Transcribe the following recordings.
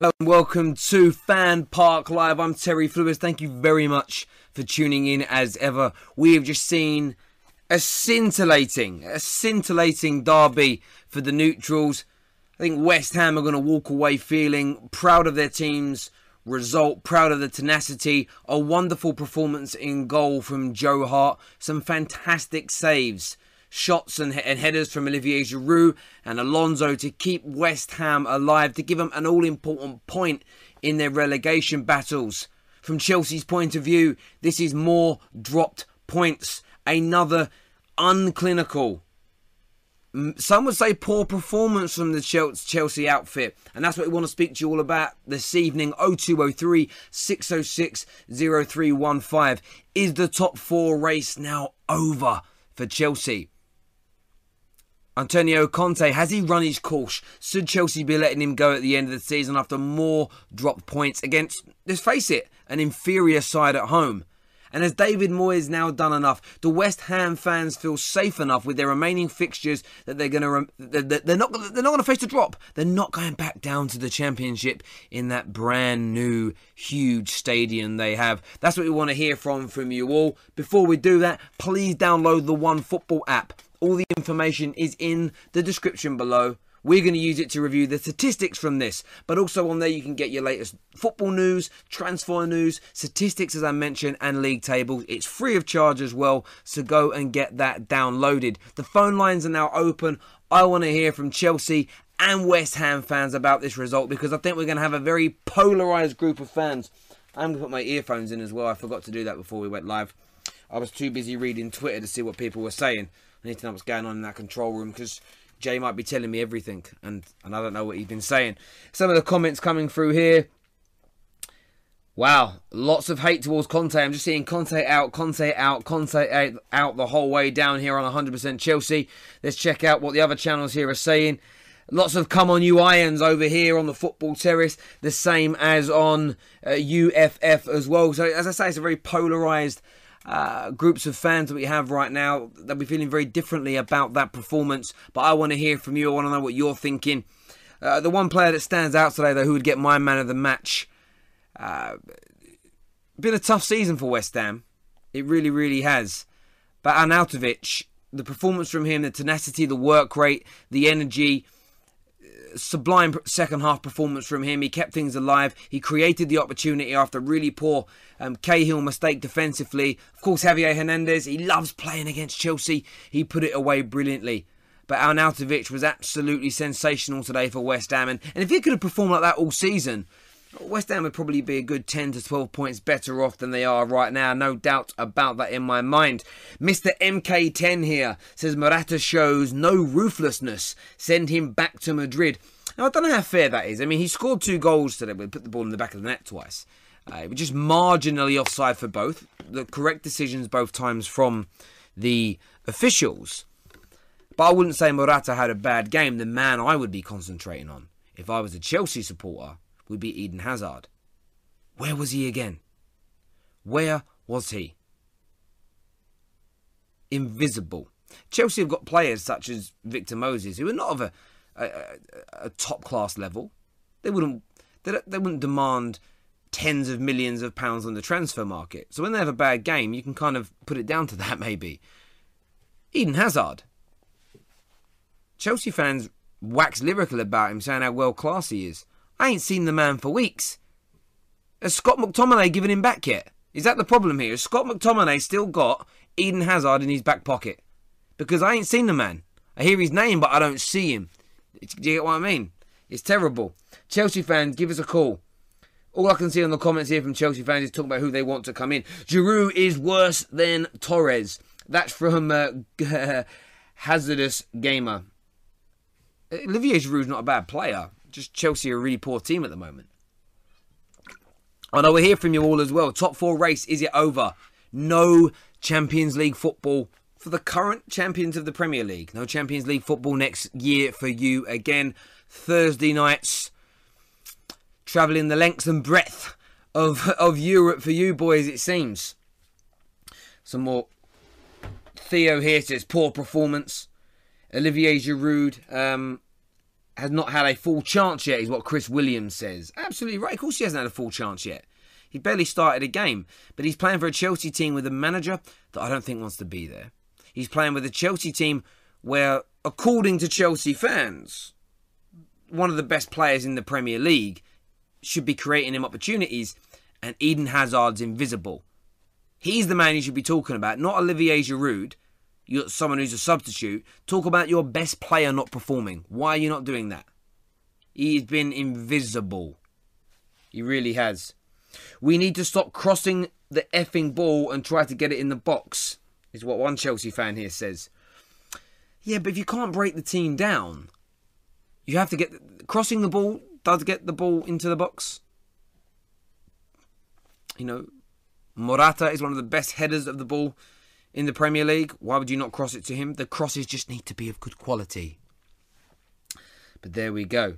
Hello and welcome to Fan Park Live. I'm Terry Flewers. Thank you very much for tuning in as ever. We have just seen a scintillating, a scintillating derby for the neutrals. I think West Ham are going to walk away feeling proud of their team's result, proud of the tenacity. A wonderful performance in goal from Joe Hart. Some fantastic saves shots and, and headers from Olivier Giroud and Alonso to keep West Ham alive, to give them an all important point in their relegation battles. From Chelsea's point of view, this is more dropped points. Another unclinical, some would say poor performance from the Chelsea outfit. And that's what we want to speak to you all about this evening. 0203 606 0315. Is the top four race now over for Chelsea? Antonio Conte, has he run his course? Should Chelsea be letting him go at the end of the season after more dropped points against, let's face it, an inferior side at home? And has David Moyes now done enough? Do West Ham fans feel safe enough with their remaining fixtures that they're going to they're not they're not going to face a drop? They're not going back down to the Championship in that brand new huge stadium they have. That's what we want to hear from from you all. Before we do that, please download the One Football app. All the information is in the description below. We're going to use it to review the statistics from this, but also on there you can get your latest football news, transfer news, statistics as I mentioned, and league tables. It's free of charge as well, so go and get that downloaded. The phone lines are now open. I want to hear from Chelsea and West Ham fans about this result because I think we're going to have a very polarised group of fans. I'm going to put my earphones in as well. I forgot to do that before we went live. I was too busy reading Twitter to see what people were saying. To know what's going on in that control room because Jay might be telling me everything, and, and I don't know what he's been saying. Some of the comments coming through here. Wow, lots of hate towards Conte. I'm just seeing Conte out, Conte out, Conte out, out the whole way down here on 100% Chelsea. Let's check out what the other channels here are saying. Lots of come on you irons over here on the football terrace, the same as on uh, UFF as well. So, as I say, it's a very polarised uh, groups of fans that we have right now, they'll be feeling very differently about that performance. But I want to hear from you. I want to know what you're thinking. Uh, the one player that stands out today, though, who would get my man of the match. Uh, been a tough season for West Ham. It really, really has. But Arnautovic, the performance from him, the tenacity, the work rate, the energy, sublime second half performance from him. He kept things alive. He created the opportunity after really poor um, Cahill mistake defensively. Of course, Javier Hernandez, he loves playing against Chelsea. He put it away brilliantly. But Arnautovic was absolutely sensational today for West Ham. And, and if he could have performed like that all season, West Ham would probably be a good 10 to 12 points better off than they are right now. No doubt about that in my mind. Mr. MK10 here says Morata shows no ruthlessness. Send him back to Madrid. Now, I don't know how fair that is. I mean, he scored two goals today, but put the ball in the back of the net twice. Uh, just marginally offside for both. The correct decisions both times from the officials. But I wouldn't say Morata had a bad game. The man I would be concentrating on, if I was a Chelsea supporter, would be Eden Hazard. Where was he again? Where was he? Invisible. Chelsea have got players such as Victor Moses who are not of a, a, a top class level. They wouldn't they, they wouldn't demand tens of millions of pounds on the transfer market. So when they have a bad game, you can kind of put it down to that maybe. Eden Hazard. Chelsea fans wax lyrical about him, saying how well class he is. I ain't seen the man for weeks. Has Scott McTominay given him back yet? Is that the problem here? Has Scott McTominay still got Eden Hazard in his back pocket? Because I ain't seen the man. I hear his name, but I don't see him. Do you get what I mean? It's terrible. Chelsea fans, give us a call. All I can see on the comments here from Chelsea fans is talking about who they want to come in. Giroud is worse than Torres. That's from uh, Hazardous Gamer. Olivier Giroud's not a bad player. Just Chelsea are a really poor team at the moment. I know we're here from you all as well. Top four race, is it over? No Champions League football for the current champions of the Premier League. No Champions League football next year for you again. Thursday nights, travelling the length and breadth of, of Europe for you boys, it seems. Some more. Theo here says poor performance. Olivier Giroud um, has not had a full chance yet, is what Chris Williams says. Absolutely right. Of course, he hasn't had a full chance yet. He barely started a game, but he's playing for a Chelsea team with a manager that I don't think wants to be there. He's playing with a Chelsea team where, according to Chelsea fans, one of the best players in the Premier League should be creating him opportunities, and Eden Hazard's invisible. He's the man you should be talking about, not Olivier Giroud. You're someone who's a substitute. Talk about your best player not performing. Why are you not doing that? He's been invisible. He really has. We need to stop crossing the effing ball and try to get it in the box, is what one Chelsea fan here says. Yeah, but if you can't break the team down, you have to get crossing the ball does get the ball into the box. You know, Morata is one of the best headers of the ball in the Premier League. Why would you not cross it to him? The crosses just need to be of good quality. But there we go.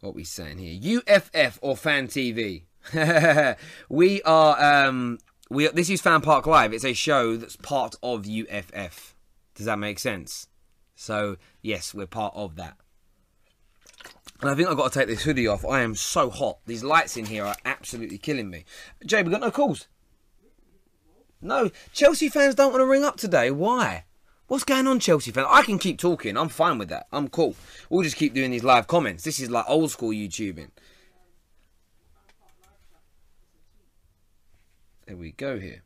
What are we saying here? UFF or Fan TV? we are. Um, we this is Fan Park Live. It's a show that's part of UFF. Does that make sense? So yes, we're part of that. And I think I've got to take this hoodie off. I am so hot. These lights in here are absolutely killing me. Jay, we got no calls. No, Chelsea fans don't want to ring up today. Why? What's going on, Chelsea fans? I can keep talking. I'm fine with that. I'm cool. We'll just keep doing these live comments. This is like old school YouTubing. There we go here.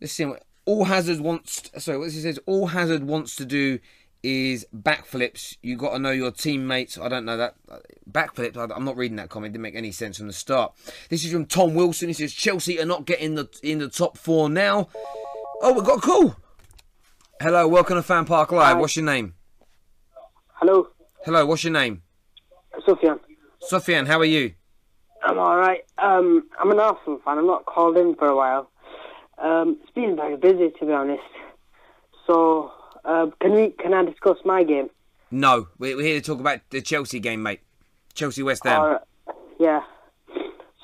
Let's see what all Hazard wants. Sorry, what he says. All Hazard wants to do is backflips. You got to know your teammates. I don't know that backflips. I'm not reading that comment. It didn't make any sense from the start. This is from Tom Wilson. He says Chelsea are not getting the in the top four now. Oh, we got a call. Hello, welcome to Fan Park Live. Hi. What's your name? Hello. Hello. What's your name? Sofian. Sofian, how are you? I'm all right. Um, I'm an Arsenal fan. I'm not called in for a while. Um, it's been very busy, to be honest. So uh, can we? Can I discuss my game? No, we're here to talk about the Chelsea game, mate. Chelsea West Ham. Uh, yeah.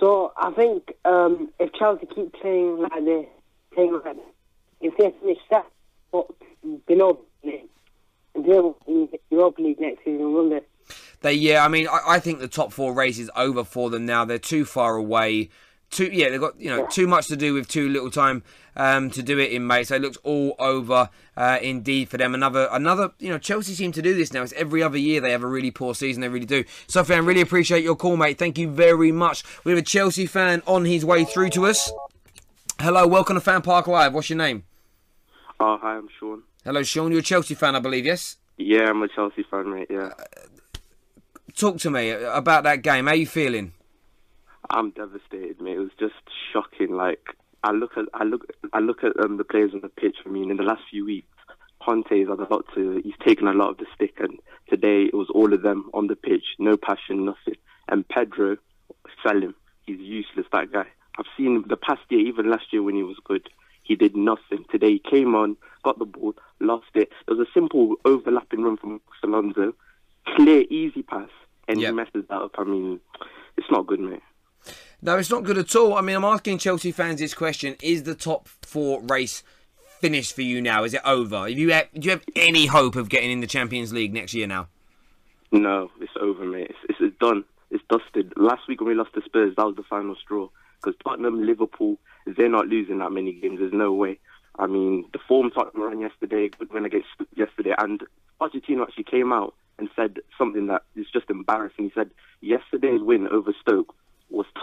So I think um, if Chelsea keep playing like they playing like if they finish that below until in Europa League next season, will they? They yeah, I mean, I, I think the top four race is over for them now. They're too far away too yeah they've got you know too much to do with too little time um, to do it in May. So it looks all over uh, indeed for them. Another another you know Chelsea seem to do this now. It's every other year they have a really poor season. They really do. I really appreciate your call, mate. Thank you very much. We have a Chelsea fan on his way through to us. Hello, welcome to Fan Park Live. What's your name? Oh, hi, I'm Sean. Hello, Sean. You're a Chelsea fan, I believe, yes? Yeah, I'm a Chelsea fan, mate. Yeah. Uh, talk to me about that game. How are you feeling? I'm devastated, mate. It was just shocking. Like I look at I look I look at um, the players on the pitch. I mean, in the last few weeks, Conte's had a lot to. He's taken a lot of the stick, and today it was all of them on the pitch. No passion, nothing. And Pedro, sell him. He's useless. That guy. I've seen the past year, even last year when he was good, he did nothing. Today he came on, got the ball, lost it. There was a simple overlapping run from Alonso, clear, easy pass, and yep. he messes that up. I mean, it's not good, mate. No, it's not good at all. I mean, I'm asking Chelsea fans this question: Is the top four race finished for you now? Is it over? Have you have, do you have any hope of getting in the Champions League next year now? No, it's over, mate. It's, it's, done. It's dusted. Last week when we lost to Spurs, that was the final straw. Because Tottenham, Liverpool, they're not losing that many games. There's no way. I mean, the form Tottenham ran yesterday, good win against yesterday, and Pochettino actually came out and said something that is just embarrassing. He said yesterday's win over Stoke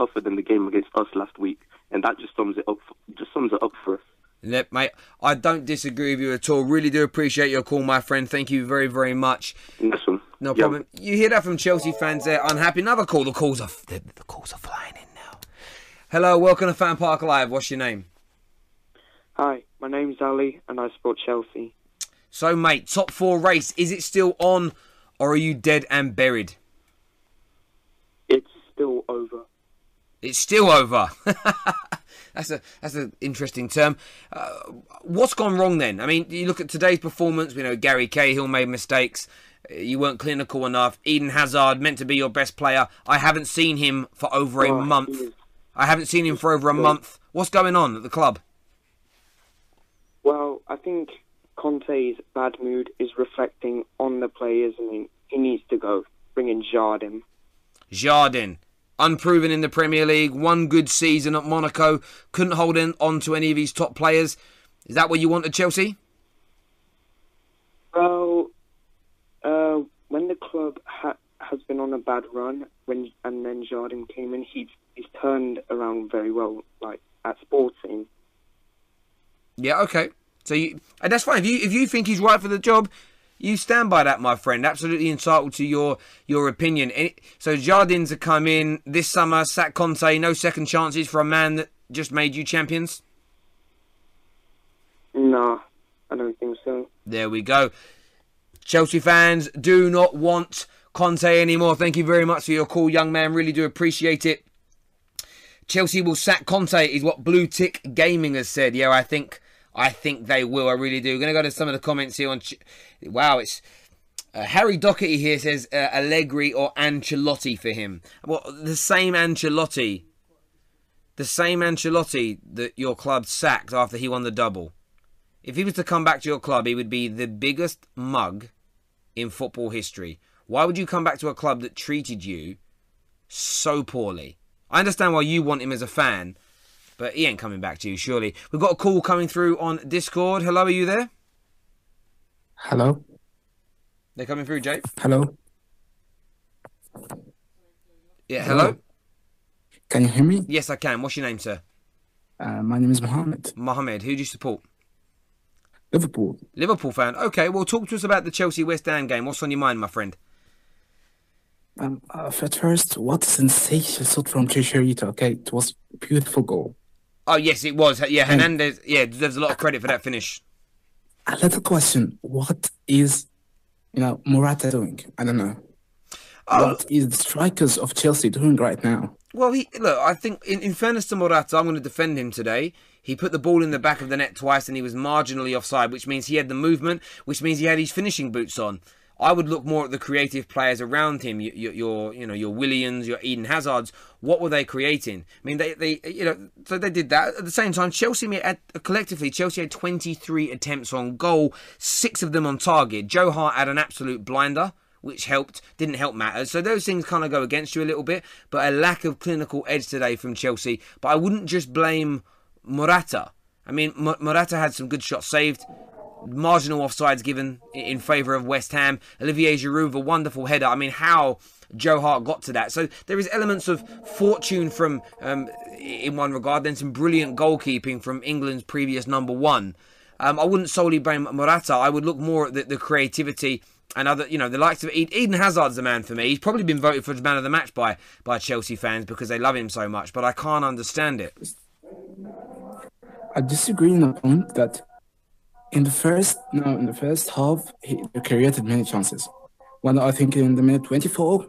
tougher than the game against us last week, and that just sums it up. Just sums it up for us. Yep, mate. I don't disagree with you at all. Really do appreciate your call, my friend. Thank you very, very much. Yes, No Yeah. problem. You hear that from Chelsea fans? They're unhappy. Another call. The calls are the, the calls are flying in now. Hello, welcome to Fan Park Live. What's your name? Hi, my name's Ali and I support Chelsea. So, mate, top four race. Is it still on, or are you dead and buried? It's still over. It's still over. that's a that's an interesting term. Uh, what's gone wrong then? I mean, you look at today's performance. We know Gary Cahill made mistakes. Uh, You weren't clinical enough. Eden Hazard meant to be your best player. I haven't seen him for over a Oh, month. I haven't seen him for over a month. What's going on at the club? Well, I think Conte's bad mood is reflecting on the players. I mean, he needs to go. Bring in Jardim. Jardin, unproven in the Premier League, one good season at Monaco, couldn't hold in, on to any of his top players. Is that what you want at Chelsea? Well, uh, when the club ha- has been on a bad run, when and then Jardim came in, he's he's turned around very well. Like at Sporting, Yeah, okay. So you, and that's fine. If you if you think he's right for the job, you stand by that, my friend. Absolutely entitled to your your opinion. So Jardim's to come in this summer, sack Conte, no second chances for a man that just made you champions. No, I don't think so. There we go. Chelsea fans do not want Conte anymore. Thank you very much for your call, young man. Really do appreciate it. Chelsea will sack Conte, is what Blue Tick Gaming has said. Yeah, I think I think they will. I really do. We're Going to go to some of the comments here on. Ch- wow, it's uh, Harry Doherty here says uh, Allegri or Ancelotti for him. Well, the same Ancelotti, the same Ancelotti that your club sacked after he won the double. If he was to come back to your club, he would be the biggest mug in football history. Why would you come back to a club that treated you so poorly? I understand why you want him as a fan, but he ain't coming back to you, surely. We've got a call coming through on Discord. Hello, are you there? Hello? They're coming through, Jake. Hello? Yeah, hello? Can you hear me? Yes, I can. What's your name, sir? Uh, my name is Mohammed. Mohammed. Who do you support? Liverpool. Liverpool fan. Okay, well, talk to us about the Chelsea West Ham game. What's on your mind, my friend? Um, uh, at first, what a sensational shot from Chicharito, okay? It was a beautiful goal. Oh, yes, it was. Yeah, Hernandez. Yeah, deserves a lot of credit for that finish. A little question. What is, you know, Morata doing? I don't know. Oh. What is the strikers of Chelsea doing right now? Well, he look. I think, in, in fairness to Morata, I'm going to defend him today. He put the ball in the back of the net twice, and he was marginally offside, which means he had the movement, which means he had his finishing boots on. I would look more at the creative players around him. Your, your, you know, your Williams, your Eden Hazards. What were they creating? I mean, they, they, you know, so they did that. At the same time, Chelsea had, collectively, Chelsea had 23 attempts on goal, six of them on target. Joe Hart had an absolute blinder which helped, didn't help matters. So those things kind of go against you a little bit, but a lack of clinical edge today from Chelsea. But I wouldn't just blame Morata. I mean, Morata had some good shots saved, marginal offsides given in favour of West Ham. Olivier Giroud, a wonderful header. I mean, how Joe Hart got to that. So there is elements of fortune from, um, in one regard, then some brilliant goalkeeping from England's previous number one. Um, I wouldn't solely blame Morata. I would look more at the, the creativity and other, you know, the likes of Eden Hazard's the man for me. He's probably been voted for the man of the match by by Chelsea fans because they love him so much. But I can't understand it. I disagree in the point that in the first no in the first half he created many chances. When I think in the minute twenty four,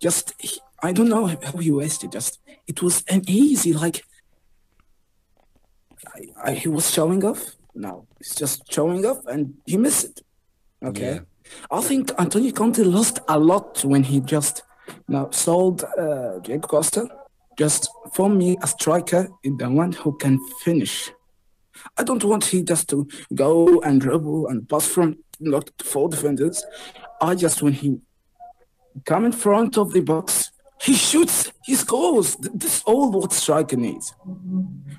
just he, I don't know how he wasted. Just it was an easy like I, I, he was showing off. No, he's just showing off and he missed it. Okay, Yeah. I think Antonio Conte lost a lot when he just know sold uh, Diego Costa. Just for me, a striker is the one who can finish. I don't want he just to go and dribble and pass from not four defenders. I just want he come in front of the box, he shoots, he scores. Th- This is all what striker needs.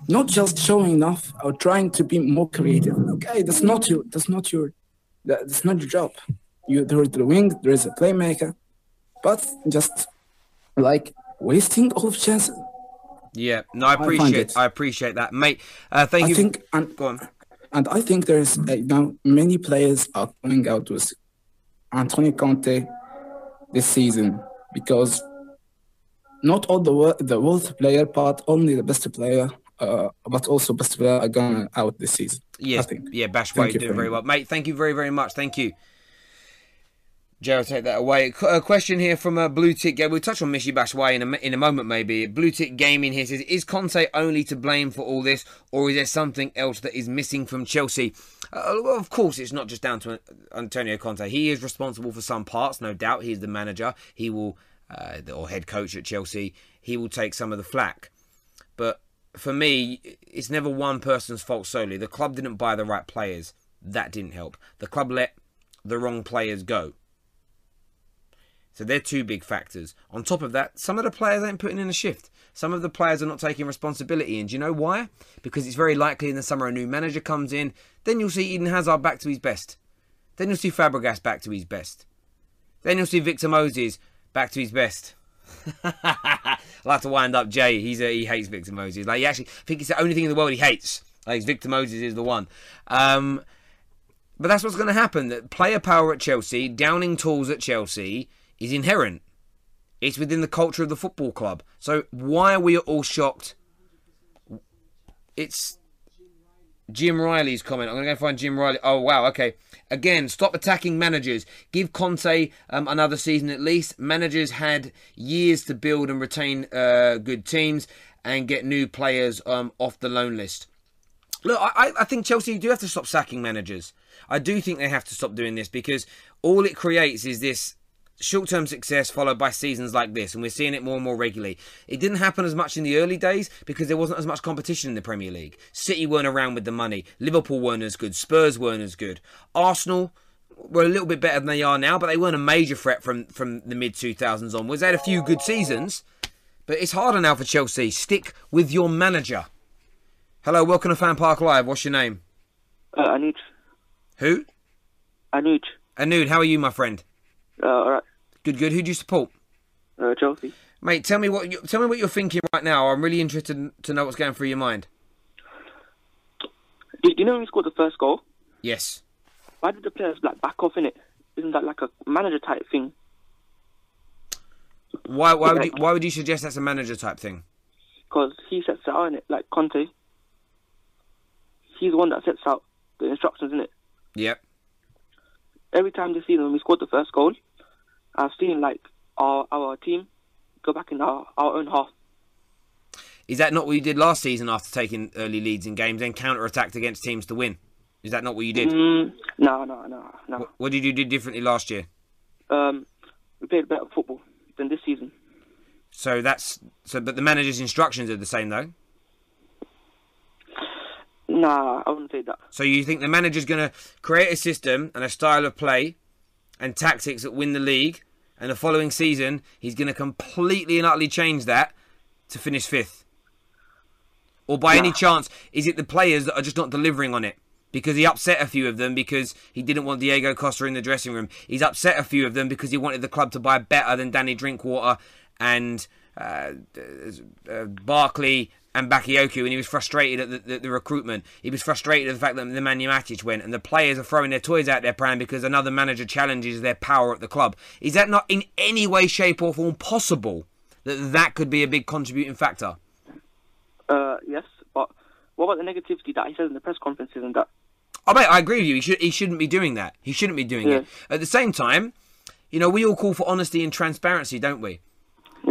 Not just showing off or trying to be more creative. Okay, that's not your that's not your that's not your job. You there is the wing, there is a playmaker, but just like wasting all of chances. Yeah, no, I appreciate, it. I appreciate that, mate. Uh, thank you. I you. think and Go on. and I think there's uh, now many players are coming out with Antonio Conte this season because not all the the worst player, part, only the best player, uh, but also best player are gonna out this season. Yes, I think. yeah, Bash Thank White you doing very well, mate. Thank you very, very much. Thank you. Joe, take that away. A question here from a Blue Tick. We'll touch on Michy Batshuayi in a, in a moment, maybe. Blue Tick Gaming here says, Is Conte only to blame for all this, or is there something else that is missing from Chelsea? Uh, well, of course, it's not just down to Antonio Conte. He is responsible for some parts, no doubt. He's the manager. He will, uh, or head coach at Chelsea. He will take some of the flack. But for me, it's never one person's fault solely. The club didn't buy the right players. That didn't help. The club let the wrong players go. So they're two big factors. On top of that, some of the players ain't putting in a shift. Some of the players are not taking responsibility. And do you know why? Because it's very likely in the summer a new manager comes in. Then you'll see Eden Hazard back to his best. Then you'll see Fabregas back to his best. Then you'll see Victor Moses back to his best. I like to wind up Jay. He's a, he hates Victor Moses. Like he actually, I think it's the only thing in the world he hates. Like Victor Moses is the one. Um, but that's what's going to happen. That player power at Chelsea, downing tools at Chelsea, is inherent. It's within the culture of the football club. So why are we all shocked? It's Jim Riley's comment. I'm going to go find Jim Riley. Oh, wow. Okay. Again, stop attacking managers. Give Conte um, another season at least. Managers had years to build and retain uh, good teams and get new players um, off the loan list. Look, I, I think Chelsea do have to stop sacking managers. I do think they have to stop doing this because all it creates is this short term success followed by seasons like this, and we're seeing it more and more regularly. It didn't happen as much in the early days because there wasn't as much competition in the Premier League. City weren't around with the money, Liverpool weren't as good, Spurs weren't as good. Arsenal were a little bit better than they are now, but they weren't a major threat from, from the mid 2000s onwards. They had a few good seasons, but it's harder now for Chelsea. Stick with your manager. Hello, welcome to Fan Park Live. What's your name? Uh, Anuj. Who? Anuj. Anood, how are you, my friend? Uh, alright. Good, good. Who do you support? Uh, Chelsea. Mate, tell me what you, tell me what you're thinking right now. I'm really interested to know what's going through your mind. Do you know when we scored the first goal? Yes. Why did the players like back off in it? Isn't that like a manager type thing? Why why would you, why would you suggest that's a manager type thing? Because he sets it out in it, like Conte. He's the one that sets out the instructions in it. Yep. Every time this season when we scored the first goal, I've seen like our our team go back in our, our own half. Is that not what you did last season after taking early leads in games, then counter attacked against teams to win? Is that not what you did? Mm, no, no, no, no. What, what did you do differently last year? Um, we played better football than this season. So that's so, but the manager's instructions are the same though. Nah, I wouldn't say that. So you think the manager's going to create a system and a style of play and tactics that win the league, and the following season he's going to completely and utterly change that to finish fifth? Or by any chance, is it the players that are just not delivering on it? Because he upset a few of them because he didn't want Diego Costa in the dressing room. He's upset a few of them because he wanted the club to buy better than Danny Drinkwater and uh, uh, Barkley and Bakayoko, and he was frustrated at the, the, the, recruitment. He was frustrated at the fact that Nemanja Matic went, and the players are throwing their toys out there, Pram, because another manager challenges their power at the club. Is that not in any way, shape, or form possible that that could be a big contributing factor? Uh, yes, but what about the negativity that he says in the press conferences and that? Oh, mate, I agree with you. He, should, he shouldn't be doing that. He shouldn't be doing Yeah. it. At the same time, you know, we all call for honesty and transparency, don't we?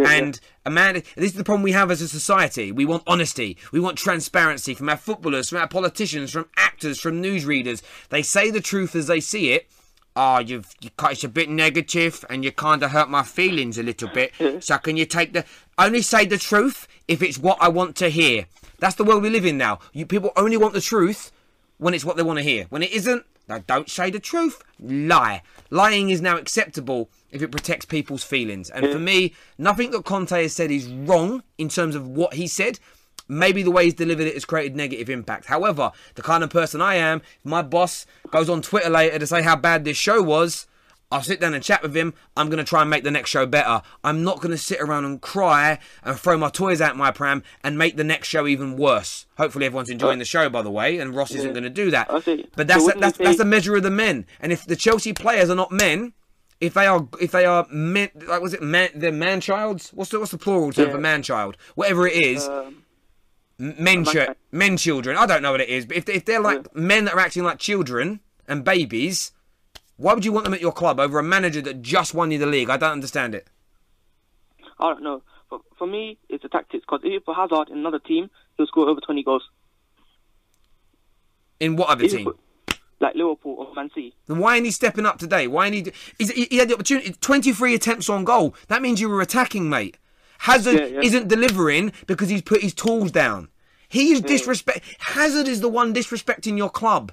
And a man, this is the problem we have as a society. We want honesty. We want transparency from our footballers, from our politicians, from actors, from newsreaders. They say the truth as they see it. Oh, you've you, it's a bit negative, and you kind of hurt my feelings a little bit. So can you take the only say the truth if it's what I want to hear? That's the world we live in now. You people only want the truth when it's what they want to hear. When it isn't, they don't say the truth. Lie. Lying is now acceptable if it protects people's feelings. And for me, nothing that Conte has said is wrong in terms of what he said. Maybe the way he's delivered it has created negative impact. However, the kind of person I am, if my boss goes on Twitter later to say how bad this show was, I'll sit down and chat with him. I'm going to try and make the next show better. I'm not going to sit around and cry and throw my toys out my pram and make the next show even worse. Hopefully, everyone's enjoying the show, by the way, and Ross isn't going to do that. But that's So a, that's that's a measure of the men. And if the Chelsea players are not men, if they are if they are men, like was it man the man childs? What's the what's the plural term Yeah. for man child? Whatever it is, Um, men chi- men children. I don't know what it is, but if they, if they're like men that are acting like children and babies, why would you want them at your club over a manager that just won you the league? I don't understand it. I don't know. But for me, it's the tactics. Because if you put Hazard in another team, he'll score over 20 goals. In what other If team? put- like Liverpool or Man City. Then why ain't he stepping up today? Why ain't he? He's, he he had the opportunity. Twenty-three attempts on goal. That means you were attacking, mate. Hazard Yeah, yeah. isn't delivering because he's put his tools down. He is disrespect. Hazard is the one disrespecting your club.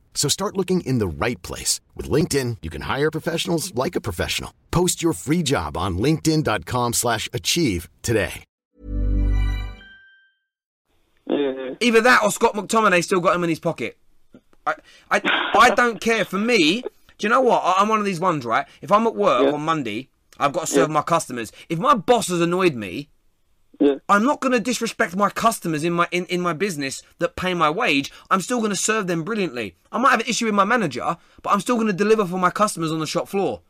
So start looking in the right place. With LinkedIn, you can hire professionals like a professional. Post your free job on linkedin.com slash achieve today. Yeah. Either that or Scott McTominay still got him in his pocket. I, I, I don't care. For me, do you know what? I- I'm one of these ones, right? If I'm at work Yeah. on Monday, I've got to serve my customers. If my boss has annoyed me, Yeah. I'm not going to disrespect my customers in my in, in my business that pay my wage. I'm still going to serve them brilliantly. I might have an issue with my manager, but I'm still going to deliver for my customers on the shop floor.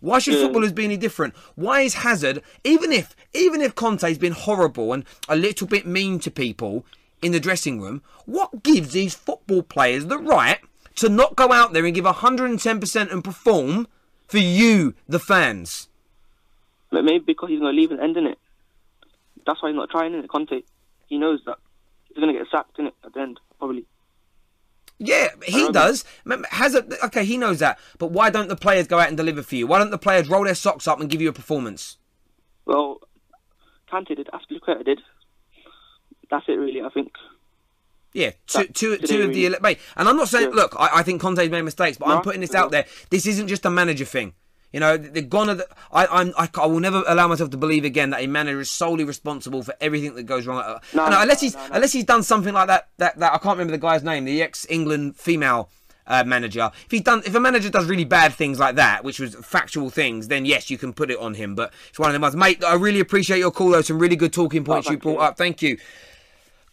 Why should Yeah. footballers be any different? Why is Hazard, even if even if Conte's been horrible and a little bit mean to people in the dressing room, what gives these football players the right to not go out there and give 110% and perform for you, the fans? Maybe because he's going to leave and end in it. That's why he's not trying in it, Conte. He knows that he's going to get sacked in it at the end, probably. Yeah, he um, does. M- Has a, okay, he knows that. But why don't the players go out and deliver for you? Why don't the players roll their socks up and give you a performance? Well, Kante did, Azpilicueta did. That's it, really, I think. Yeah, two, That- two, of the mate. And I'm not saying, Yeah. look, I, I think Conte's made mistakes, but I'm putting this no. out there. This isn't just a manager thing. You know, they're gonna. I, I'm. I, I will never allow myself to believe again that a manager is solely responsible for everything that goes wrong. Uh, No, no, no, unless he's no, unless he's done something like that. That that I can't remember the guy's name. The ex-England female uh, manager. If he's done, if a manager does really bad things like that, which was factual things, then yes, you can put it on him. But it's one of them ones, mate. I really appreciate your call. though. some really good talking points you brought you. up. Thank you.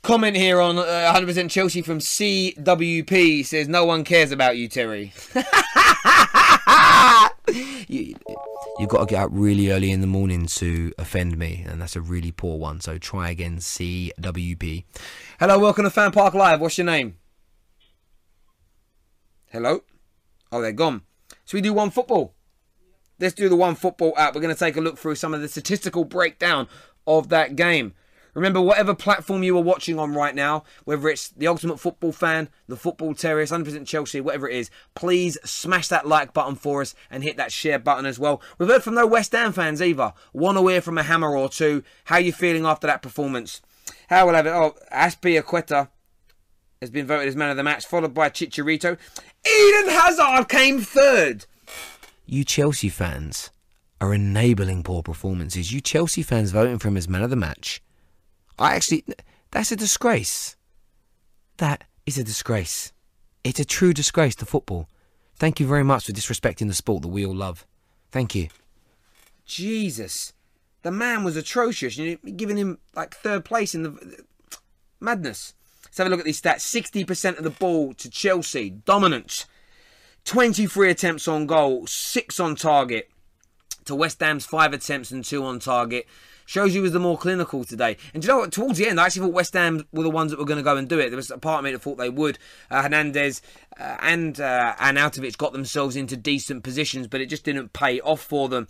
Comment here on uh, 100% Chelsea from CWP says no one cares about you, Terry. you, you've got to get up really early in the morning to offend me, and that's a really poor one. So try again, CWP. Hello, welcome to Fan Park Live. What's your name? Hello. Oh, they're gone. So we do one football. Let's do the one football app. We're going to take a look through some of the statistical breakdown of that game. Remember, whatever platform you are watching on right now, whether it's the Ultimate Football Fan, the Football Terrace, 100% Chelsea, whatever it is, please smash that like button for us and hit that share button as well. We've heard from no West Ham fans either. Want to hear from a hammer or two. How you feeling after that performance? How will have it? Oh, Azpilicueta has been voted as man of the match, followed by Chicharito. Eden Hazard came third. You Chelsea fans are enabling poor performances. You Chelsea fans voting for him as man of the match. I actually, that's a disgrace. That is a disgrace. It's a true disgrace to football. Thank you very much for disrespecting the sport that we all love. Thank you. Jesus. The man was atrocious. You're giving him like third place in the madness. Let's have a look at these stats. 60% of the ball to Chelsea. Dominance. 23 attempts on goal, 6 on target. To West Ham's 5 attempts and 2 on target. Shows you was the more clinical today. And you know what? Towards the end, I actually thought West Ham were the ones that were going to go and do it. There was a part of me that thought they would. Uh, Hernandez uh, and uh, got themselves into decent positions, but it just didn't pay off for them.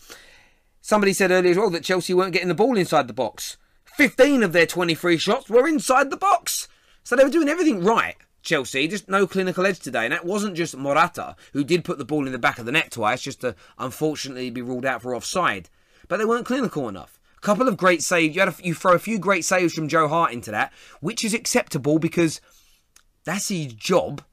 Somebody said earlier as well that Chelsea weren't getting the ball inside the box. 15 of their 23 shots were inside the box. So they were doing everything right, Chelsea, just no clinical edge today. And that wasn't just Morata, who did put the ball in the back of the net twice, just to unfortunately be ruled out for offside. But they weren't clinical enough. A couple of great saves. You, had a, you throw a few great saves from Joe Hart into that, which is acceptable because that's his job.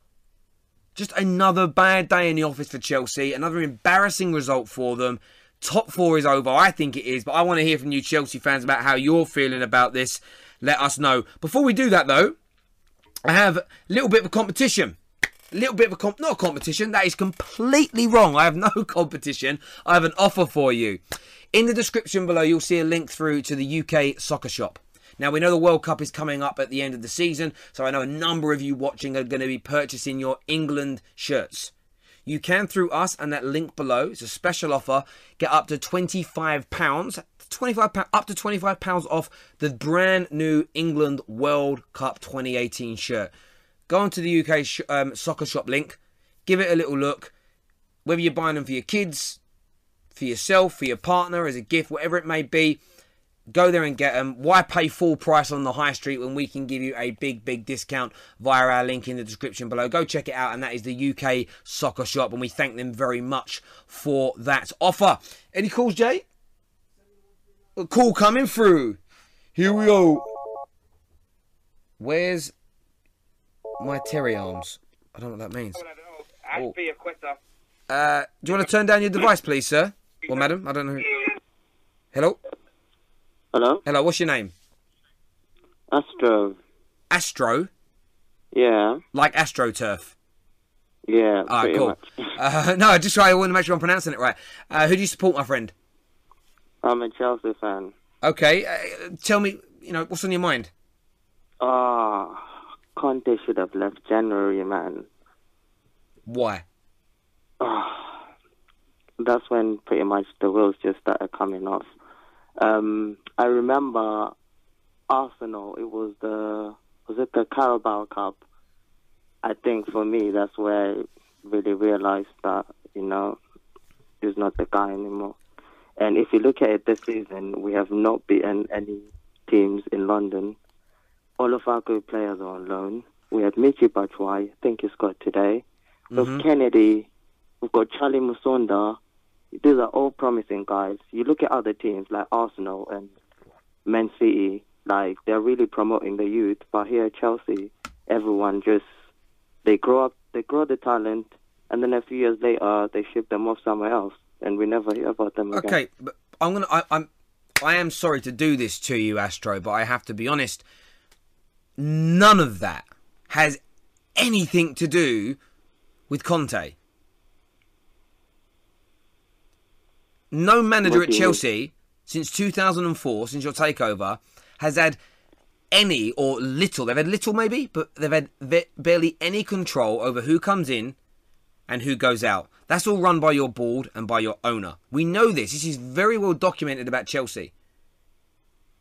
Just another bad day in the office for Chelsea, another embarrassing result for them. Top four is over. I think it is, but I want to hear from you, Chelsea fans, about how you're feeling about this. Let us know. Before we do that, though, I have a little bit of a competition. Little bit of a comp, not a competition. That is completely wrong. I have no competition. I have an offer for you. In the description below, you'll see a link through to the UK Soccer Shop. Now, we know the World Cup is coming up at the end of the season, so I know a number of you watching are going to be purchasing your England shirts. You can, through us and that link below, it's a special offer, get up to £25, £25 up to £25 off the brand new England World Cup 2018 shirt. Go onto the UK sh- um, soccer shop link, give it a little look. Whether you're buying them for your kids, for yourself, for your partner, as a gift, whatever it may be, Go there and get them. Why pay full price on the high street when we can give you a big, big discount via our link in the description below? Go check it out, and that is the UK Soccer Shop, and we thank them very much for that offer. Any calls, Jay? A call coming through. Here we go. Where's my Terry arms? I don't know what that means. Oh. Uh, do you want to turn down your device, please, sir? Or madam? I don't know. Hello? Hello? Hello, what's your name? Astro. Astro? Yeah. Like AstroTurf? Yeah, Alright, cool. much. Uh, no, I just try. I want to make sure I'm pronouncing it right. Uh, who do you support, my friend? I'm a Chelsea fan. Okay, uh, tell me, you know, what's on your mind? Ah, Conte should have left January, man. Why? Ah, that's when pretty much the wheels just started coming off. Um, I remember Arsenal. It was the was it the Carabao Cup? I think for me, that's where I really realized that you know he's not the guy anymore. And if you look at it this season, we have not beaten any teams in London. All of our good players are on loan. We had Michy Batshuayi, I think he scored today. We've Mhm. Kennedy. We've got Charlie Musonda. These are all promising guys. You look at other teams like Arsenal and Man City, like they're really promoting the youth. But here at Chelsea, everyone just they grow up, they grow the talent, and then a few years later they ship them off somewhere else, and we never hear about them again. Okay, but I'm gonna. I, I'm. I am sorry to do this to you, Astro, but I have to be honest. None of that has anything to do with Conte. No manager at Chelsea since 2004, since your takeover, has had any or little. They've had little, maybe, but they've had barely any control over who comes in and who goes out. That's all run by your board and by your owner. We know this. This is very well documented about Chelsea.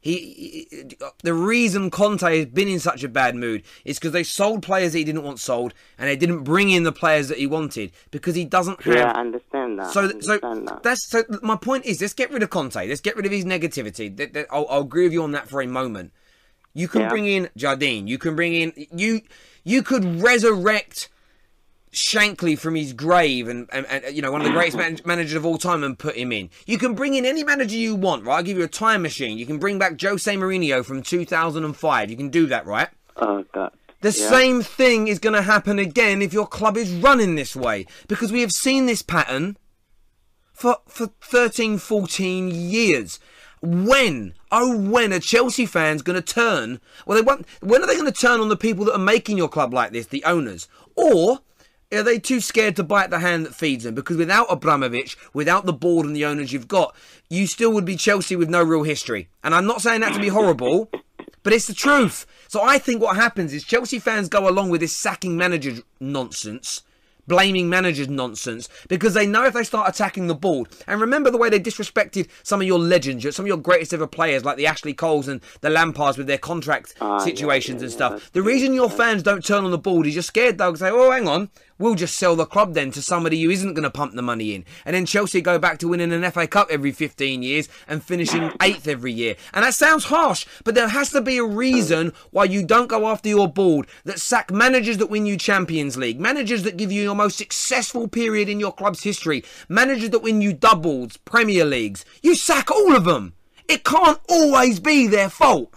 He, he- the reason Conte has been in such a bad mood is because they sold players that he didn't want sold, and they didn't bring in the players that he wanted because he doesn't have. Yeah, I understand that. So, so that. that's so. My point is, let's get rid of Conte. Let's get rid of his negativity. I'll, I'll agree with you on that for a moment. You can Yeah. bring in Jardine. You can bring in you. You could resurrect Shankly from his grave and, and, and you know one of the greatest man- managers of all time and put him in. You can bring in any manager you want, right? I'll give you a time machine. You can bring back Jose Mourinho from 2005. You can do that, right? Oh God. The Yeah. same thing is going to happen again if your club is running this way because we have seen this pattern for for 13 14 years. When oh when are Chelsea fans going to turn? Well, they won't. When are they going to turn on the people that are making your club like this, the owners, or are they too scared to bite the hand that feeds them? Because without Abramovich, without the board and the owners you've got, you still would be Chelsea with no real history. And I'm not saying that to be horrible, but it's the truth. So I think what happens is Chelsea fans go along with this sacking manager nonsense, blaming managers nonsense, because they know if they start attacking the board. And remember the way they disrespected some of your legends, some of your greatest ever players, like the Ashley Coles and the Lampards with their contract ah, yeah, situations yeah, and stuff. that's The reason your fans don't turn on the board is you're scared they'll say, oh, hang on, we'll just sell the club then to somebody who isn't going to pump the money in. And then Chelsea go back to winning an FA Cup every 15 years and finishing eighth every year. And that sounds harsh, but there has to be a reason why you don't go after your board that sack managers that win you Champions League, managers that give you your most successful period in your club's history, managers that win you doubles, Premier Leagues. You sack all of them. It can't always be their fault.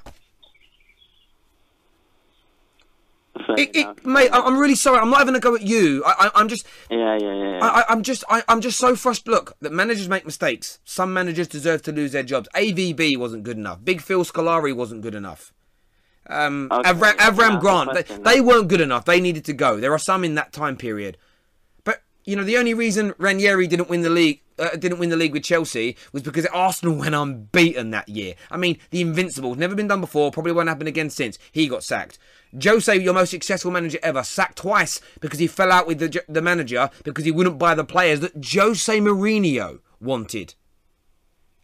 Fair It, it, mate, I- I'm really sorry. I'm not having a go at you. I, I, I'm just, Yeah, yeah, yeah. yeah. I, I'm just, I, I'm just so frustrated. Look, that managers make mistakes. Some managers deserve to lose their jobs. AVB wasn't good enough. Big Phil Scolari wasn't good enough. Um, Okay, Avram, Avram the Grant, they, question, they weren't good enough. They needed to go. There are some in that time period. But you know, the only reason Ranieri didn't win the league, uh, didn't win the league with Chelsea, was because Arsenal went unbeaten that year. I mean, the Invincibles never been done before. Probably won't happen again since he got sacked. Jose, your most successful manager ever, sacked twice because he fell out with the the manager because he wouldn't buy the players that Jose Mourinho wanted.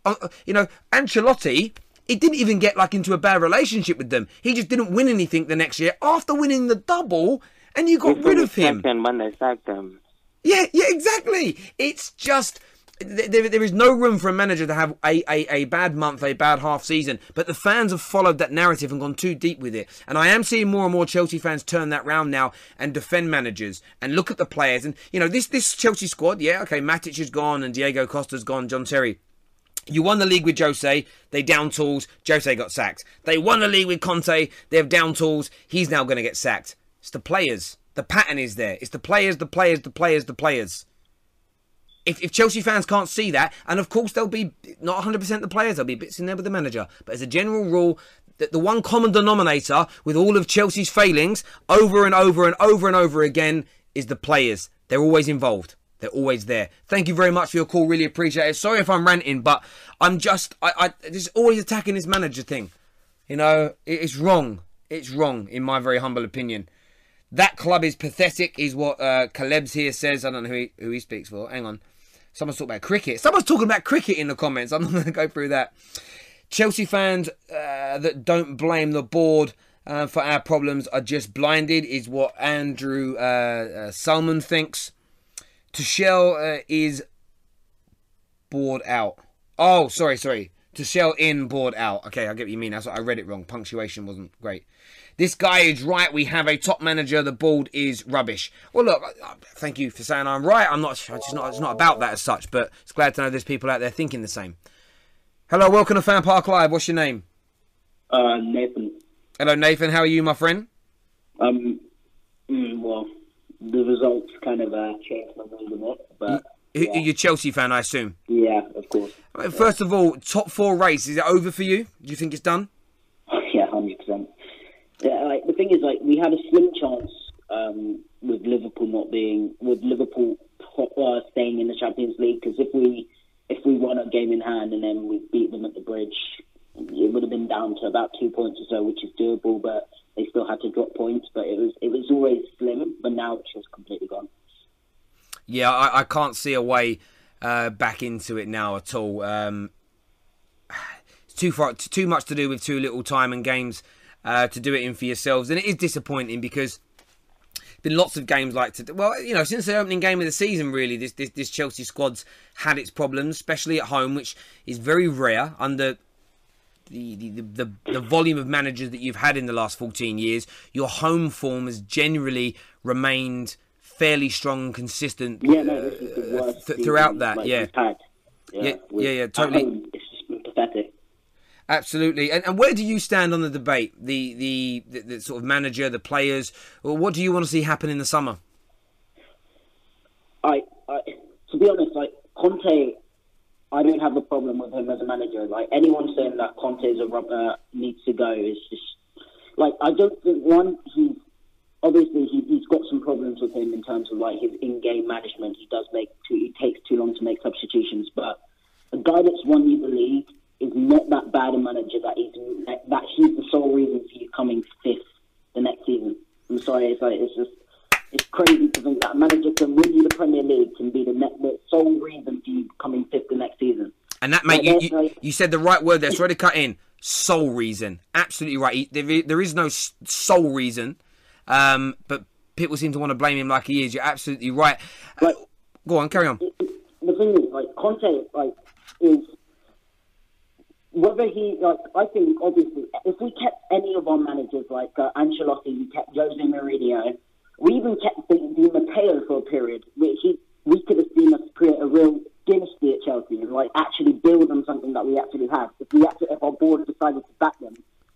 Uh, uh, you know, Ancelotti, he didn't even get like into a bad relationship with them. He just didn't win anything the next year after winning the double, and you got rid of him. When they sacked him. Yeah, yeah, exactly. It's just there, there is no room for a manager to have a, a, a bad month, a bad half season. But the fans have followed that narrative and gone too deep with it. And I am seeing more and more Chelsea fans turn that round now and defend managers and look at the players. And you know this this Chelsea squad, yeah, okay, Matic is gone and Diego Costa's gone, John Terry. You won the league with Jose, they down tools, Jose got sacked. They won the league with Conte, they have down tools, he's now going to get sacked. It's the players. The pattern is there. It's the players, the players, the players, the players. If, if Chelsea fans can't see that, and of course there'll be not 100% the players, there'll be bits in there with the manager, but as a general rule, that the one common denominator with all of Chelsea's failings over and over and over and over again is the players. They're always involved. They're always there. Thank you very much for your call. Really appreciate it. Sorry if I'm ranting, but I'm just I, I just always attacking this manager thing. You know, it- it's wrong. It's wrong in my very humble opinion. That club is pathetic, is what uh, Caleb's here says. I don't know who he, who he speaks for. Hang on. Someone's talking about cricket. Someone's talking about cricket in the comments. I'm not going to go through that. Chelsea fans uh, that don't blame the board uh, for our problems are just blinded, is what Andrew uh, uh, Salmon thinks. Tuchel uh, is bored out. Oh, sorry, sorry. Tuchel in, bored out. Okay, I get what you mean. That's what I read it wrong. Punctuation wasn't great. This guy is right. We have a top manager. The board is rubbish. Well, look, thank you for saying I'm right. I'm not. It's not. It's not about that as such. But it's glad to know there's people out there thinking the same. Hello, welcome to Fan Park Live. What's your name? Uh, Nathan. Hello, Nathan. How are you, my friend? Um, mm, well, the results kind of uh, changed my mood a bit, but Y- You're a Chelsea fan, I assume. yeah, of course. First of all, top four race is it over for you? Do you think it's done? Yeah, like the thing is, like we had a slim chance um, with Liverpool not being with Liverpool uh, staying in the Champions League because if we if we won a game in hand and then we beat them at the bridge, it would have been down to about two points or so, which is doable. But they still had to drop points. But it was it was always slim, but now it's just completely gone. Yeah, I, I can't see a way uh, back into it now at all. Um, it's too far, too much to do with too little time and games uh, to do it in for yourselves, and it is disappointing because been lots of games like to well you know since the opening game of the season really this this, this Chelsea squad's had its problems especially at home which is very rare under the, the, the, the volume of managers that you've had in the last 14 years your home form has generally remained fairly strong and consistent Yeah, no, this is the worst th- throughout that yeah we've. Yeah, yeah, yeah, totally. it's just been pathetic. Absolutely. And, and where do you stand on the debate? The, the the the sort of manager, the players, what do you want to see happen in the summer? I, I, to be honest, like Conte, I don't have a problem with him as a manager. Like anyone saying that Conte is a rub- uh, needs to go is just like I don't think one he's obviously he, he's got some problems with him in terms of like his in-game management. He does make too, he takes too long to make substitutions, but a guy that's won you the league is not that bad a manager that he's that he's the sole reason for you coming fifth the next season. I'm sorry, it's like it's just it's crazy to think that a manager can win you the Premier League can be the, ne- the sole reason for you coming fifth the next season. And that, mate, you, Like, you, like- you said the right word there. Sorry to cut in. Sole reason. Absolutely right. He- There, there is no sole reason. Um, but people seem to want to blame him like he is. You're absolutely right. Uh, go on, carry on. the thing is, like Conte, like is whether he like. I think obviously, if we kept any of our managers like uh, Ancelotti, we kept Jose Mourinho, we even kept Di Di Matteo for a period. We, he, we could have seen us create a real dynasty at Chelsea and like actually build on something that we actually have. If we actually, if our board decided to back them.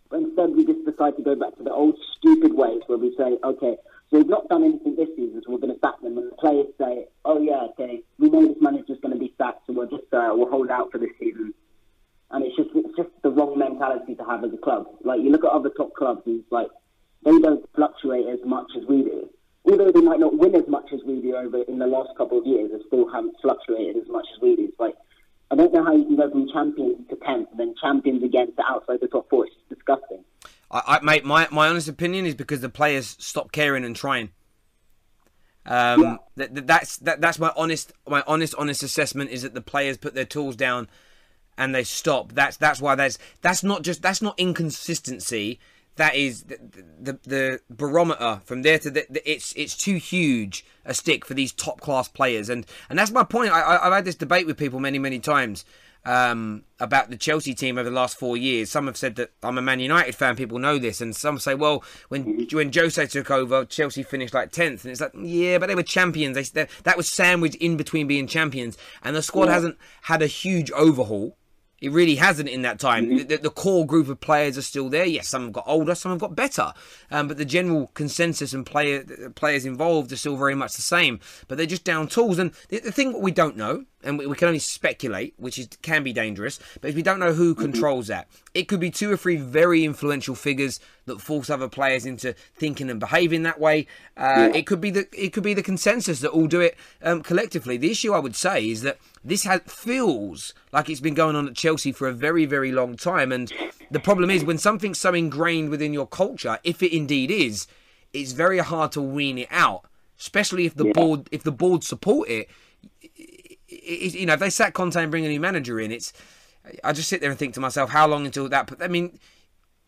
But instead, we just decide to go back to the old stupid ways where we say, okay, have as a club. Like you look at other top clubs, and like they don't fluctuate as much as we do. Although they might not win as much as we do over in the last couple of years, they still haven't fluctuated as much as we do. It's like I don't know how you can go from champions to tenth, and then champions again to outside the top four. It's just disgusting. I, I mate, my my honest opinion is because the players stop caring and trying. Um, Yeah. that, that- that's that, that's my honest my honest honest assessment is that the players put their tools down and they stop. That's that's why that's that's not just that's not inconsistency. That is the the, the barometer from there to the, the, it's it's too huge a stick for these top class players and and that's my point. I, I I've had this debate with people many many times um, about the Chelsea team over the last four years. Some have said that I'm a Man United fan. People know this, and some say, well, when when Jose took over, Chelsea finished like tenth, and it's like, yeah, but they were champions. They, they that was sandwiched in between being champions, and the squad Yeah. hasn't had a huge overhaul. It really hasn't in that time. The, the core group of players are still there. Yes, some have got older, some have got better, um, but the general consensus and player players involved are still very much the same. But they're just down tools. And the, the thing we don't know, and we, we can only speculate, which is can be dangerous, but we don't know who controls that. It could be two or three very influential figures that force other players into thinking and behaving that way. Uh, It could be the it could be the consensus that all do it um, collectively. The issue I would say is that this has, feels like it's been going on at Chelsea for a very very long time, and the problem is when something's so ingrained within your culture, if it indeed is, it's very hard to wean it out. Especially if the board if the board support it, it- you know, if they sack Conte and bring a new manager in, it's. I just sit there and think to myself, how long until that? But I mean,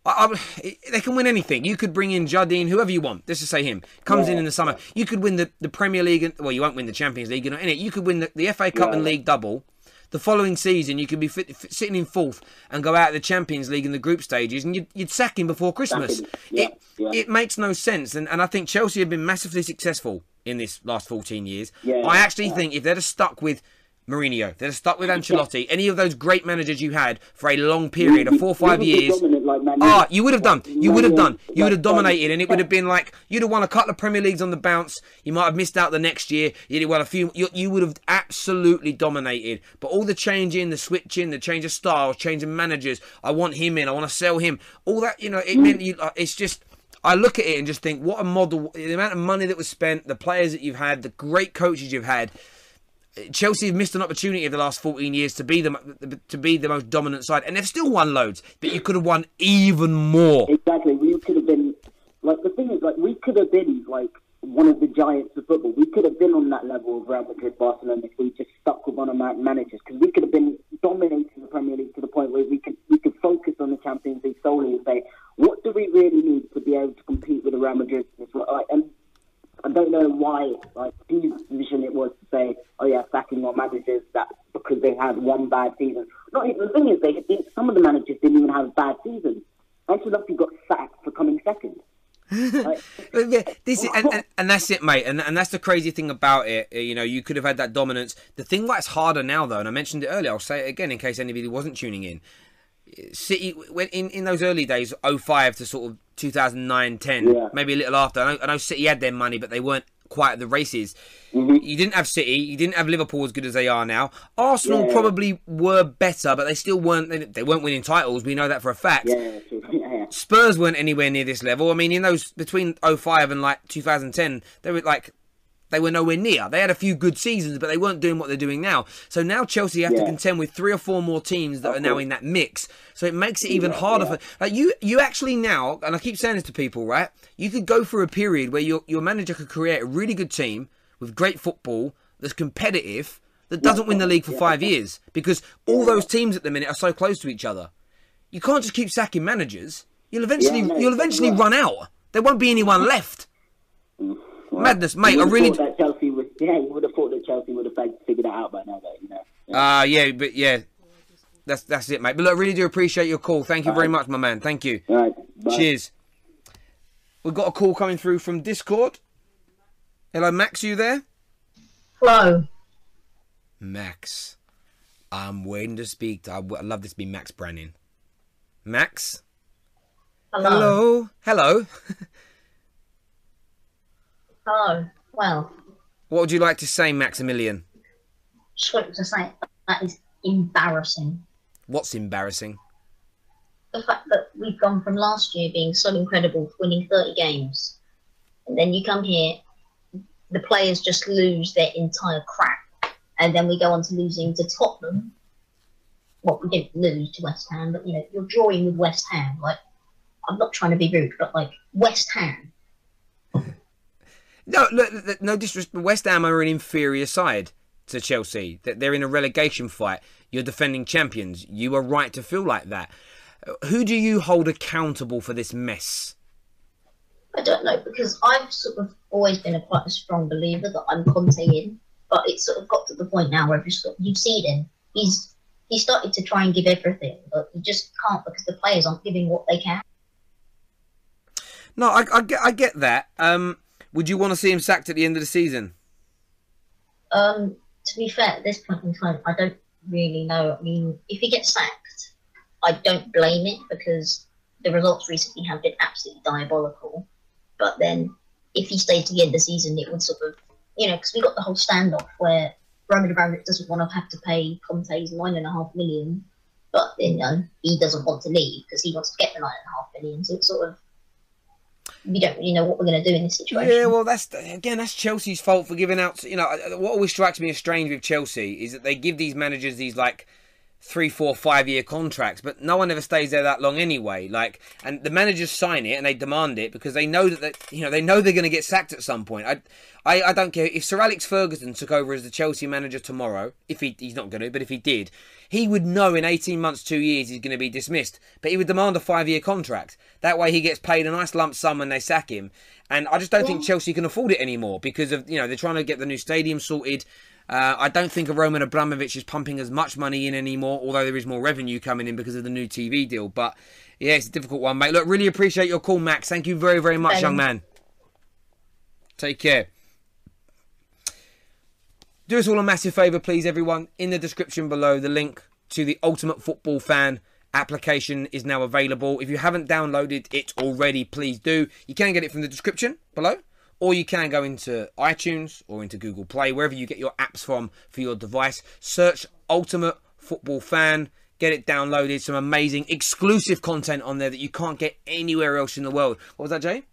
I, I, they can win anything. You could bring in Jardim, whoever you want. Let's just say him comes in in the summer. You could win the, the Premier League. And, well, you won't win the Champions League. You know, in it, you could win the, the FA Cup and League double. The following season, you could be fit, fit, sitting in fourth and go out of the Champions League in the group stages, and you'd, you'd sack him before Christmas. Yeah, it yeah. it makes no sense, and, and I think Chelsea have been massively successful in this last 14 years. Yeah, I actually yeah. think if they'd have stuck with Mourinho, they'd have stuck with Ancelotti, any of those great managers you had for a long period, of four or five We would be years. like Ah, you would have done. You would have done. You would have dominated, and it would have been like you'd have won a couple of Premier Leagues on the bounce. You might have missed out the next year. You'd have won a few. You, you would have absolutely dominated. But all the changing, the switching, the change of styles, changing managers. I want him in. I want to sell him. All that, you know, it meant you. It's just. I look at it and just think, what a model! The amount of money that was spent, the players that you've had, the great coaches you've had. Chelsea have missed an opportunity of the last 14 years to be the to be the most dominant side, and they've still won loads. But you could have won even more. Exactly. We could have been like the thing is like we could have been like one of the giants of football. We could have been on that level of Real Madrid, Barcelona if we just stuck with one of our managers because we could have been dominating the Premier League to the point where we could we could focus on the Champions League solely and say what do we really need to be able to compete with the Real Madrid? Like, and I don't know why, like, whose decision it was to say, oh yeah, sacking our managers that because they had one bad season. Not even the thing is, they didn't, some of the managers didn't even have bad seasons. Ancelotti got sacked for coming second. Like, yeah, this is, and, and, and that's it, mate. And, and that's the crazy thing about it. uh, You know, you could have had that dominance. The thing that's harder now, though, and I mentioned it earlier, I'll say it again in case anybody wasn't tuning in. City, when in, in those early days, 05 to sort of 2009, 10, Yeah. maybe a little after. I know, I know City had their money, but they weren't quite at the races. Mm-hmm. You didn't have City, you didn't have Liverpool as good as they are now. Arsenal Yeah. probably were better, but they still weren't. They, they weren't winning titles. We know that for a fact. yeah. Spurs weren't anywhere near this level. I mean, in those between 05 and like 2010, they were like they were nowhere near. They had a few good seasons, but they weren't doing what they're doing now. So now Chelsea have to contend with three or four more teams that are now in that mix. So it makes it even harder yeah. for like you. You actually now, and I keep saying this to people, right? You could go for a period where your your manager could create a really good team with great football that's competitive. That doesn't win the league for five years because all those teams at the minute are so close to each other. You can't just keep sacking managers. You'll eventually Yeah, no, you'll eventually run out. There won't be anyone left. Well, Madness, mate, you I really thought that Chelsea would. Yeah, you would have thought that Chelsea would have fig- figured that out by now, though. You know. Ah, yeah, but yeah, that's that's it, mate. But look, I really do appreciate your call. Thank you very much, my man. Thank you. All right. Bye. Cheers. We've got a call coming through from Discord. Hello, Max, you there? Hello. Max, I'm waiting to speak. To, I'd love this to be Max Branning. Max. Hello. Hello. Hello. Hello. Well, What would you like to say, Maximilian? just to say that is embarrassing. What's embarrassing? the fact that we've gone from last year being so incredible winning 30 games, and then you come here, the players just lose their entire crap, and then we go on to losing to Tottenham. Well, we didn't lose to West Ham, but you know, you're drawing with West Ham. Like, I'm not trying to be rude, but like West Ham, No, look, no disrespect. West Ham are an inferior side to Chelsea. That they're in a relegation fight. You're defending champions. You are right to feel like that. Who do you hold accountable for this mess? I don't know because I've sort of always been a quite a strong believer that I'm Conte in, but it's sort of got to the point now where just you've seen him. He's he started to try and give everything, but he just can't because the players aren't giving what they can. No, I, I get, I get that. Um, would you want to see him sacked at the end of the season? Um, to be fair, at this point in time, I don't really know. I mean, if he gets sacked, I don't blame it because the results recently have been absolutely diabolical. But then, if he stays to the end of the season, it would sort of, you know, because we got the whole standoff where Roman Abramovich doesn't want to have to pay Conte's nine and a half million, but then you know, he doesn't want to leave because he wants to get the nine and a half million. So it's sort of we don't really know what we're going to do in this situation. Yeah, well, that's again, that's Chelsea's fault for giving out. You know, what always strikes me as strange with Chelsea is that they give these managers these like three, four, five year contracts, but no one ever stays there that long anyway. Like, and the managers sign it and they demand it because they know that, they, you know they know they're going to get sacked at some point. I, I, I don't care if Sir Alex Ferguson took over as the Chelsea manager tomorrow. If he, he's not going to, but if he did, he would know in eighteen months, two years, he's going to be dismissed. But he would demand a five year contract. That way, he gets paid a nice lump sum when they sack him. And I just don't think Chelsea can afford it anymore because of you know they're trying to get the new stadium sorted. Uh, I don't think a Roman Abramovich is pumping as much money in anymore, although there is more revenue coming in because of the new TV deal. But yeah, it's a difficult one, mate. Look, really appreciate your call, Max. Thank you very, very much, young man. Take care. Do us all a massive favour, please, everyone. In the description below, the link to the Ultimate Football Fan application is now available. If you haven't downloaded it already, please do. You can get it from the description below or you can go into iTunes or into Google Play, wherever you get your apps from for your device. Search Ultimate Football Fan, get it downloaded. Some amazing exclusive content on there that you can't get anywhere else in the world. What was that, Jay?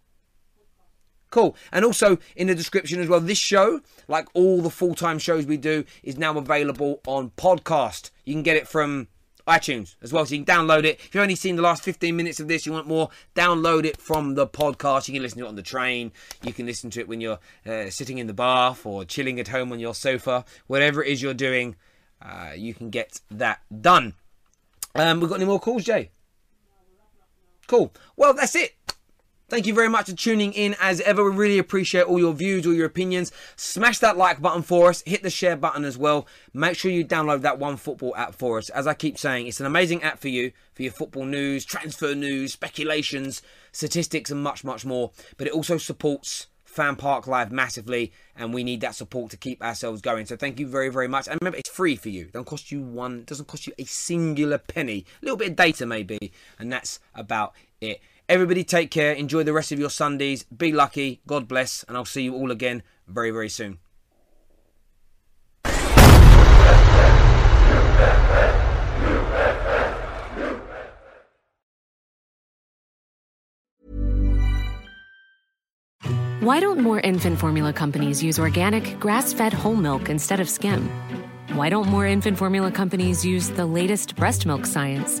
Cool. And also in the description as well, this show, like all the full time shows we do, is now available on podcast. You can get it from iTunes as well. So you can download it. If you've only seen the last 15 minutes of this, you want more, download it from the podcast. You can listen to it on the train. You can listen to it when you're uh, sitting in the bath or chilling at home on your sofa. Whatever it is you're doing, uh, you can get that done. Um, we've got any more calls, Jay? Cool. Well, that's it. Thank you very much for tuning in as ever. We really appreciate all your views, all your opinions. Smash that like button for us. Hit the share button as well. Make sure you download that One Football app for us. As I keep saying, it's an amazing app for you, for your football news, transfer news, speculations, statistics, and much, much more. But it also supports Fan Park Live massively, and we need that support to keep ourselves going. So thank you very, very much. And remember, it's free for you. It doesn't cost you one, doesn't cost you a singular penny. A little bit of data maybe, and that's about it. Everybody take care. Enjoy the rest of your Sundays. Be lucky. God bless. And I'll see you all again very, very soon. Why don't more infant formula companies use organic, grass fed whole milk instead of skim? Why don't more infant formula companies use the latest breast milk science?